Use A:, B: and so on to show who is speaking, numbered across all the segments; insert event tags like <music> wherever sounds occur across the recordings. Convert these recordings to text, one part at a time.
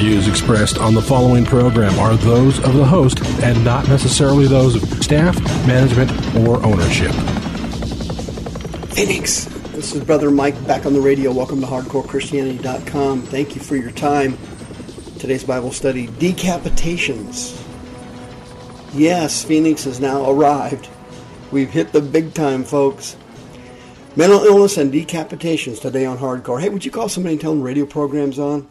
A: views expressed on the following program are those of the host and not necessarily those of staff, management, or ownership.
B: Phoenix, this is Brother Mike back on the radio. Welcome to HardcoreChristianity.com. Thank you for your time. Today's Bible study Decapitations. Yes, Phoenix has now arrived. We've hit the big time, folks. Mental illness and decapitations today on Hardcore. Hey, would you call somebody and tell them radio program's on?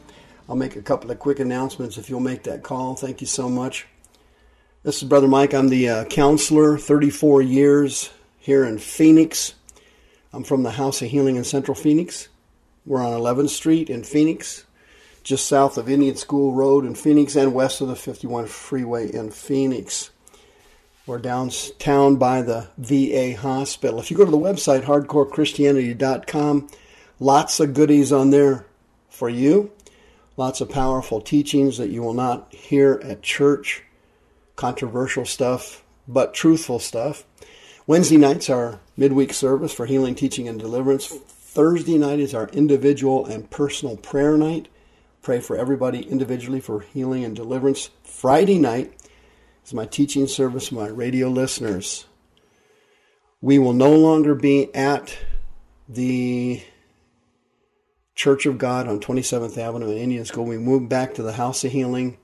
B: I'll make a couple of quick announcements if you'll make that call. Thank you so much. This is Brother Mike. I'm the uh, counselor, 34 years here in Phoenix. I'm from the House of Healing in Central Phoenix. We're on 11th Street in Phoenix, just south of Indian School Road in Phoenix and west of the 51 freeway in Phoenix. We're downtown by the VA hospital. If you go to the website, hardcorechristianity.com, lots of goodies on there for you. Lots of powerful teachings that you will not hear at church. Controversial stuff, but truthful stuff. Wednesday nights are midweek service for healing, teaching, and deliverance. Thursday night is our individual and personal prayer night. Pray for everybody individually for healing and deliverance. Friday night is my teaching service, for my radio listeners. We will no longer be at the Church of God on 27th Avenue in Indian School. We move back to the House of Healing.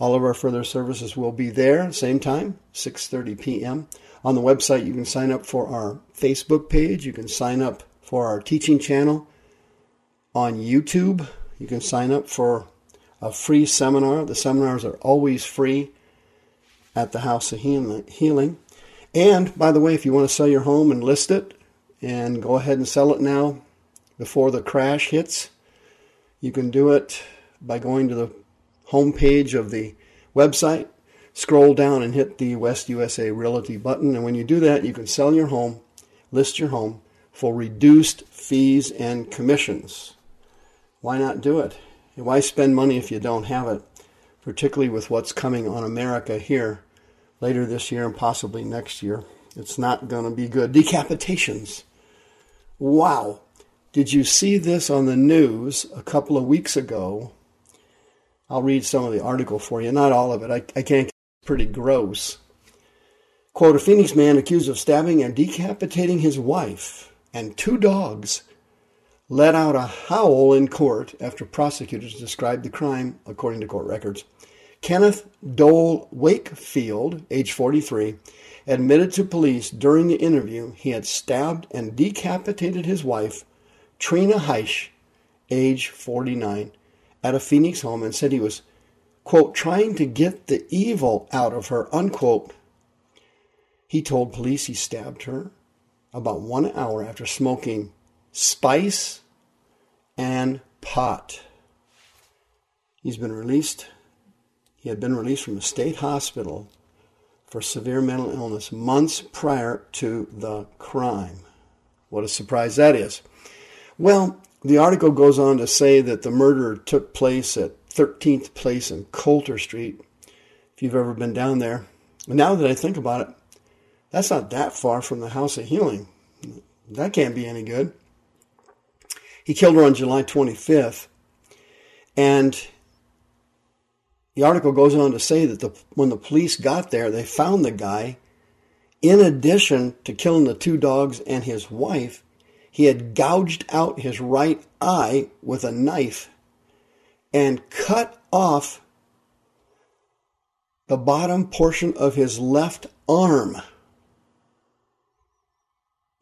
B: All of our further services will be there, same time, 6:30 p.m. On the website, you can sign up for our Facebook page. You can sign up for our teaching channel on YouTube. You can sign up for a free seminar. The seminars are always free at the House of Healing. And by the way, if you want to sell your home and list it and go ahead and sell it now before the crash hits, you can do it by going to the home page of the website, scroll down and hit the West USA Realty button. And when you do that, you can sell your home, list your home for reduced fees and commissions. Why not do it? Why spend money if you don't have it? particularly with what's coming on America here later this year and possibly next year. It's not going to be good. Decapitations. Wow. Did you see this on the news a couple of weeks ago? I'll read some of the article for you. Not all of it. I, I can't. Pretty gross. Quote A Phoenix man accused of stabbing and decapitating his wife and two dogs let out a howl in court after prosecutors described the crime, according to court records. Kenneth Dole Wakefield, age 43, admitted to police during the interview he had stabbed and decapitated his wife, Trina Heish, age 49, at a Phoenix home and said he was, quote, trying to get the evil out of her, unquote. He told police he stabbed her about one hour after smoking spice and pot. He's been released. He had been released from a state hospital for severe mental illness months prior to the crime. What a surprise that is. Well, the article goes on to say that the murder took place at 13th Place and Colter Street. If you've ever been down there. Now that I think about it, that's not that far from the House of Healing. That can't be any good. He killed her on July 25th. And the article goes on to say that the, when the police got there, they found the guy. In addition to killing the two dogs and his wife, he had gouged out his right eye with a knife and cut off the bottom portion of his left arm.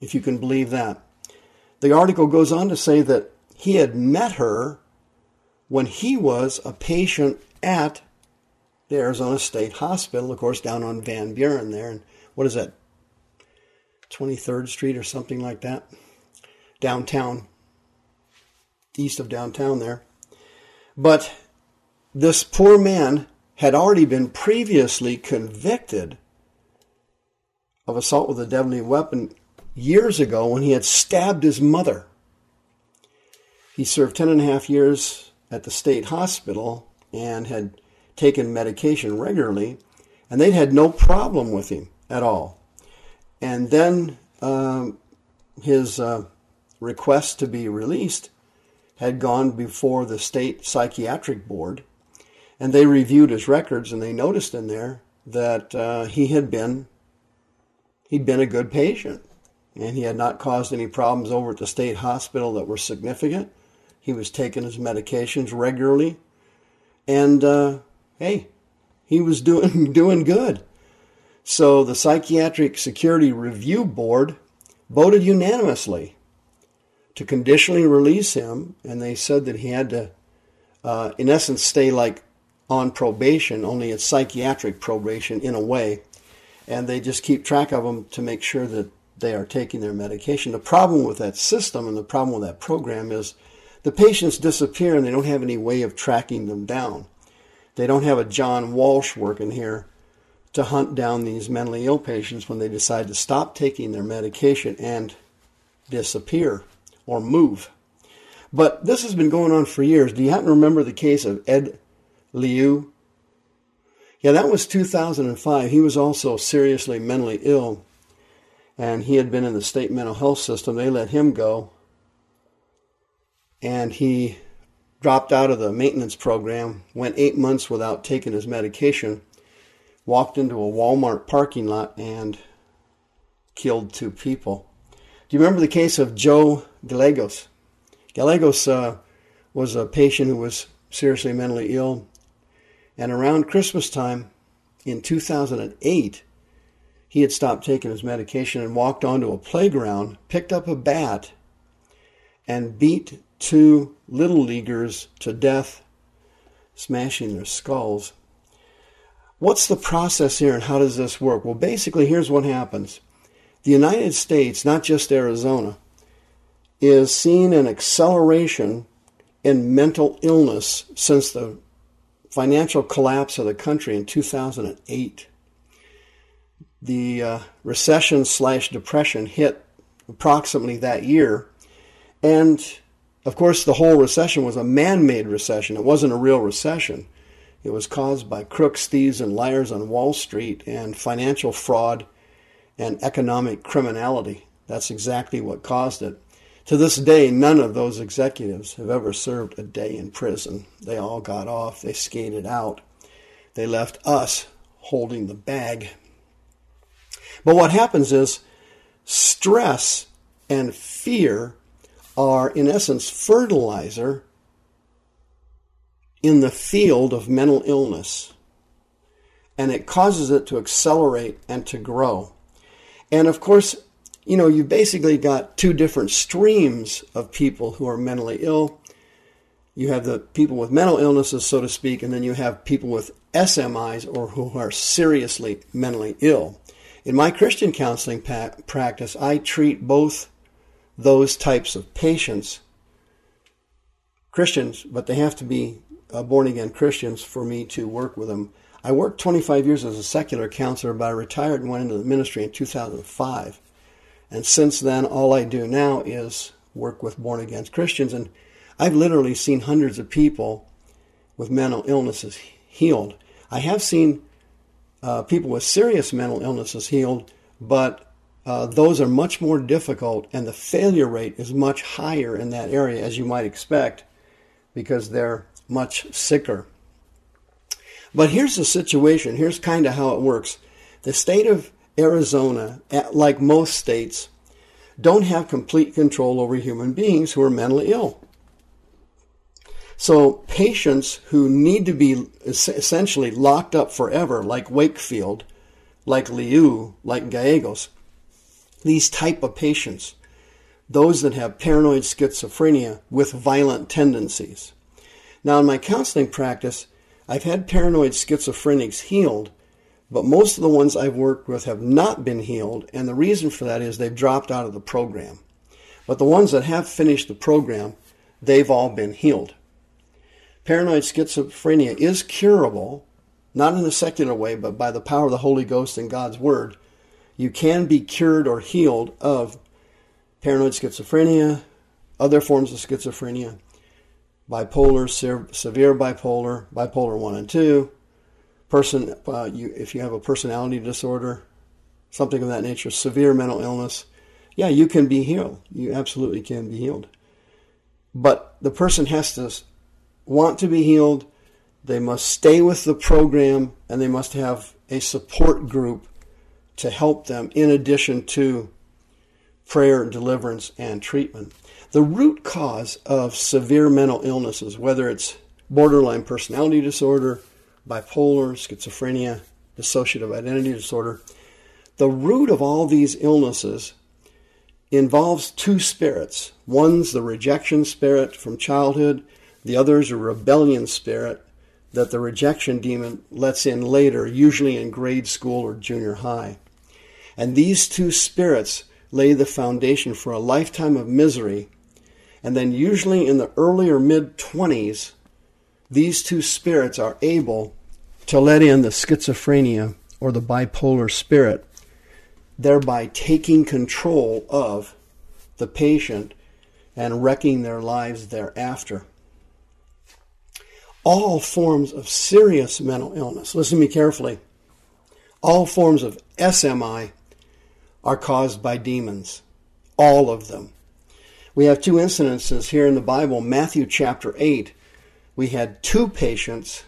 B: If you can believe that. The article goes on to say that he had met her when he was a patient at the Arizona State Hospital, of course, down on Van Buren there. And what is that? 23rd Street or something like that? Downtown east of downtown there. But this poor man had already been previously convicted of assault with a deadly weapon years ago when he had stabbed his mother. He served 10 and a half years at the state hospital and had taken medication regularly, and they'd had no problem with him at all. And then um, his uh, request to be released had gone before the state psychiatric board, and they reviewed his records and they noticed in there that uh, he had been he'd been a good patient and he had not caused any problems over at the state hospital that were significant. He was taking his medications regularly, and uh, hey, he was <laughs> doing doing good. So the Psychiatric Security Review Board voted unanimously to conditionally release him, and they said that he had to, uh, in essence, stay like on probation, only it's psychiatric probation in a way, and they just keep track of him to make sure that they are taking their medication. The problem with that system and the problem with that program is the patients disappear and they don't have any way of tracking them down. They don't have a John Walsh working here to hunt down these mentally ill patients when they decide to stop taking their medication and disappear or move. But this has been going on for years. Do you happen to remember the case of Ed Liu? Yeah, that was 2005. He was also seriously mentally ill, and he had been in the state mental health system. They let him go, and he dropped out of the maintenance program, went eight months without taking his medication, walked into a Walmart parking lot, and killed two people. Do you remember the case of Joe Gallegos? Gallegos uh, was a patient who was seriously mentally ill, and around Christmas time in 2008, he had stopped taking his medication and walked onto a playground, picked up a bat, and beat two little leaguers to death, smashing their skulls. What's the process here and how does this work? Well, basically, here's what happens the United States, not just Arizona, is seeing an acceleration in mental illness since the financial collapse of the country in 2008. The uh, recession slash depression hit approximately that year, and of course, the whole recession was a man made recession. It wasn't a real recession. It was caused by crooks, thieves, and liars on Wall Street and financial fraud and economic criminality. That's exactly what caused it. To this day, none of those executives have ever served a day in prison. They all got off, they skated out. They left us holding the bag. But what happens is stress and fear are, in essence, fertilizer in the field of mental illness. And it causes it to accelerate and to grow. And of course, you know, you've basically got two different streams of people who are mentally ill. You have the people with mental illnesses, so to speak, and then you have people with SMIs or who are seriously mentally ill. In my Christian counseling pa- practice, I treat both those types of patients, Christians, but they have to be uh, born again Christians for me to work with them. I worked 25 years as a secular counselor, but I retired and went into the ministry in 2005. And since then, all I do now is work with born again Christians. And I've literally seen hundreds of people with mental illnesses healed. I have seen uh, people with serious mental illnesses healed, but uh, those are much more difficult, and the failure rate is much higher in that area, as you might expect, because they're much sicker. But here's the situation. Here's kind of how it works. The state of Arizona, like most states, don't have complete control over human beings who are mentally ill. So patients who need to be essentially locked up forever, like Wakefield, like Liu, like Gallegos, these type of patients, those that have paranoid schizophrenia with violent tendencies. Now, in my counseling practice, I've had paranoid schizophrenics healed, but most of the ones I've worked with have not been healed, and the reason for that is they've dropped out of the program. But the ones that have finished the program, they've all been healed. Paranoid schizophrenia is curable, not in a secular way, but by the power of the Holy Ghost and God's Word. You can be cured or healed of paranoid schizophrenia, other forms of schizophrenia, bipolar, severe bipolar, bipolar 1 and 2, person, uh, you, if you have a personality disorder, something of that nature, severe mental illness, yeah, you can be healed. You absolutely can be healed. But the person has to want to be healed, they must stay with the program, and they must have a support group to help them in addition to prayer, deliverance, and treatment. The root cause of severe mental illnesses, whether it's borderline personality disorder, bipolar, schizophrenia, dissociative identity disorder, the root of all these illnesses involves two spirits. One's the rejection spirit from childhood, the other's a rebellion spirit that the rejection demon lets in later, usually in grade school or junior high. And these two spirits lay the foundation for a lifetime of misery. And then, usually in the early or mid 20s, these two spirits are able to let in the schizophrenia or the bipolar spirit, thereby taking control of the patient and wrecking their lives thereafter. All forms of serious mental illness, listen to me carefully, all forms of SMI are caused by demons. All of them. We have two incidences here in the Bible. Matthew chapter 8, we had two patients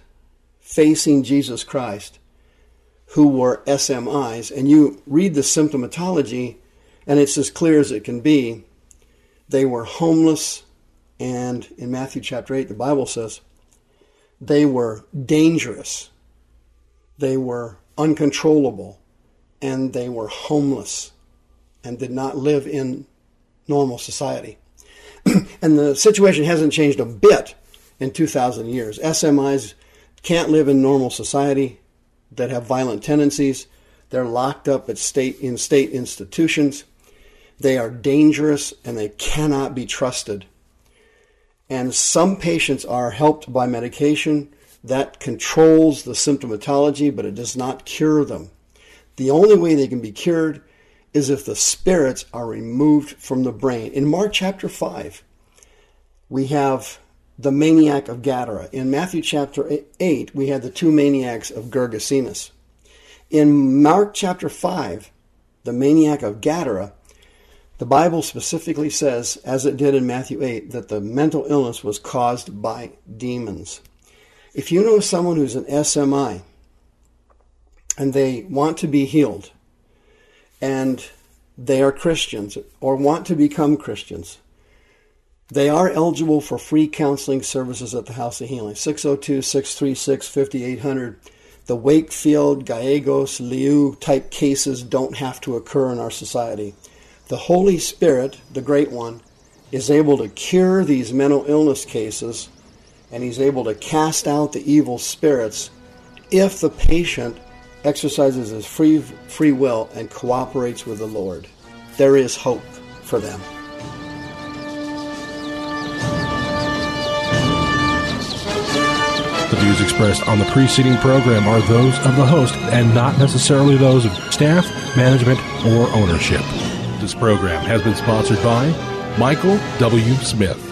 B: facing Jesus Christ who were SMIs, and you read the symptomatology, and it's as clear as it can be. They were homeless, and in Matthew chapter 8, the Bible says they were dangerous, they were uncontrollable, and they were homeless and did not live in normal society. <clears throat> and the situation hasn't changed a bit in 2,000 years. SMIs can't live in normal society, that have violent tendencies. They're locked up at state in state institutions. They are dangerous and they cannot be trusted. And some patients are helped by medication that controls the symptomatology, but it does not cure them. The only way they can be cured is if the spirits are removed from the brain. In Mark chapter 5, we have the maniac of Gadara. In Matthew chapter 8, we had the two maniacs of Gergesenes. In Mark chapter 5, the maniac of Gadara, the Bible specifically says, as it did in Matthew 8, that the mental illness was caused by demons. If you know someone who's an SMI and they want to be healed and they are Christians or want to become Christians, they are eligible for free counseling services at the House of Healing. 602 636 5800. The Wakefield, Gallegos, Liu type cases don't have to occur in our society. The Holy Spirit, the Great One, is able to cure these mental illness cases and he's able to cast out the evil spirits if the patient exercises his free, free will and cooperates with the Lord. There is hope for them.
A: The views expressed on the preceding program are those of the host and not necessarily those of staff, management, or ownership. This program has been sponsored by Michael W. Smith.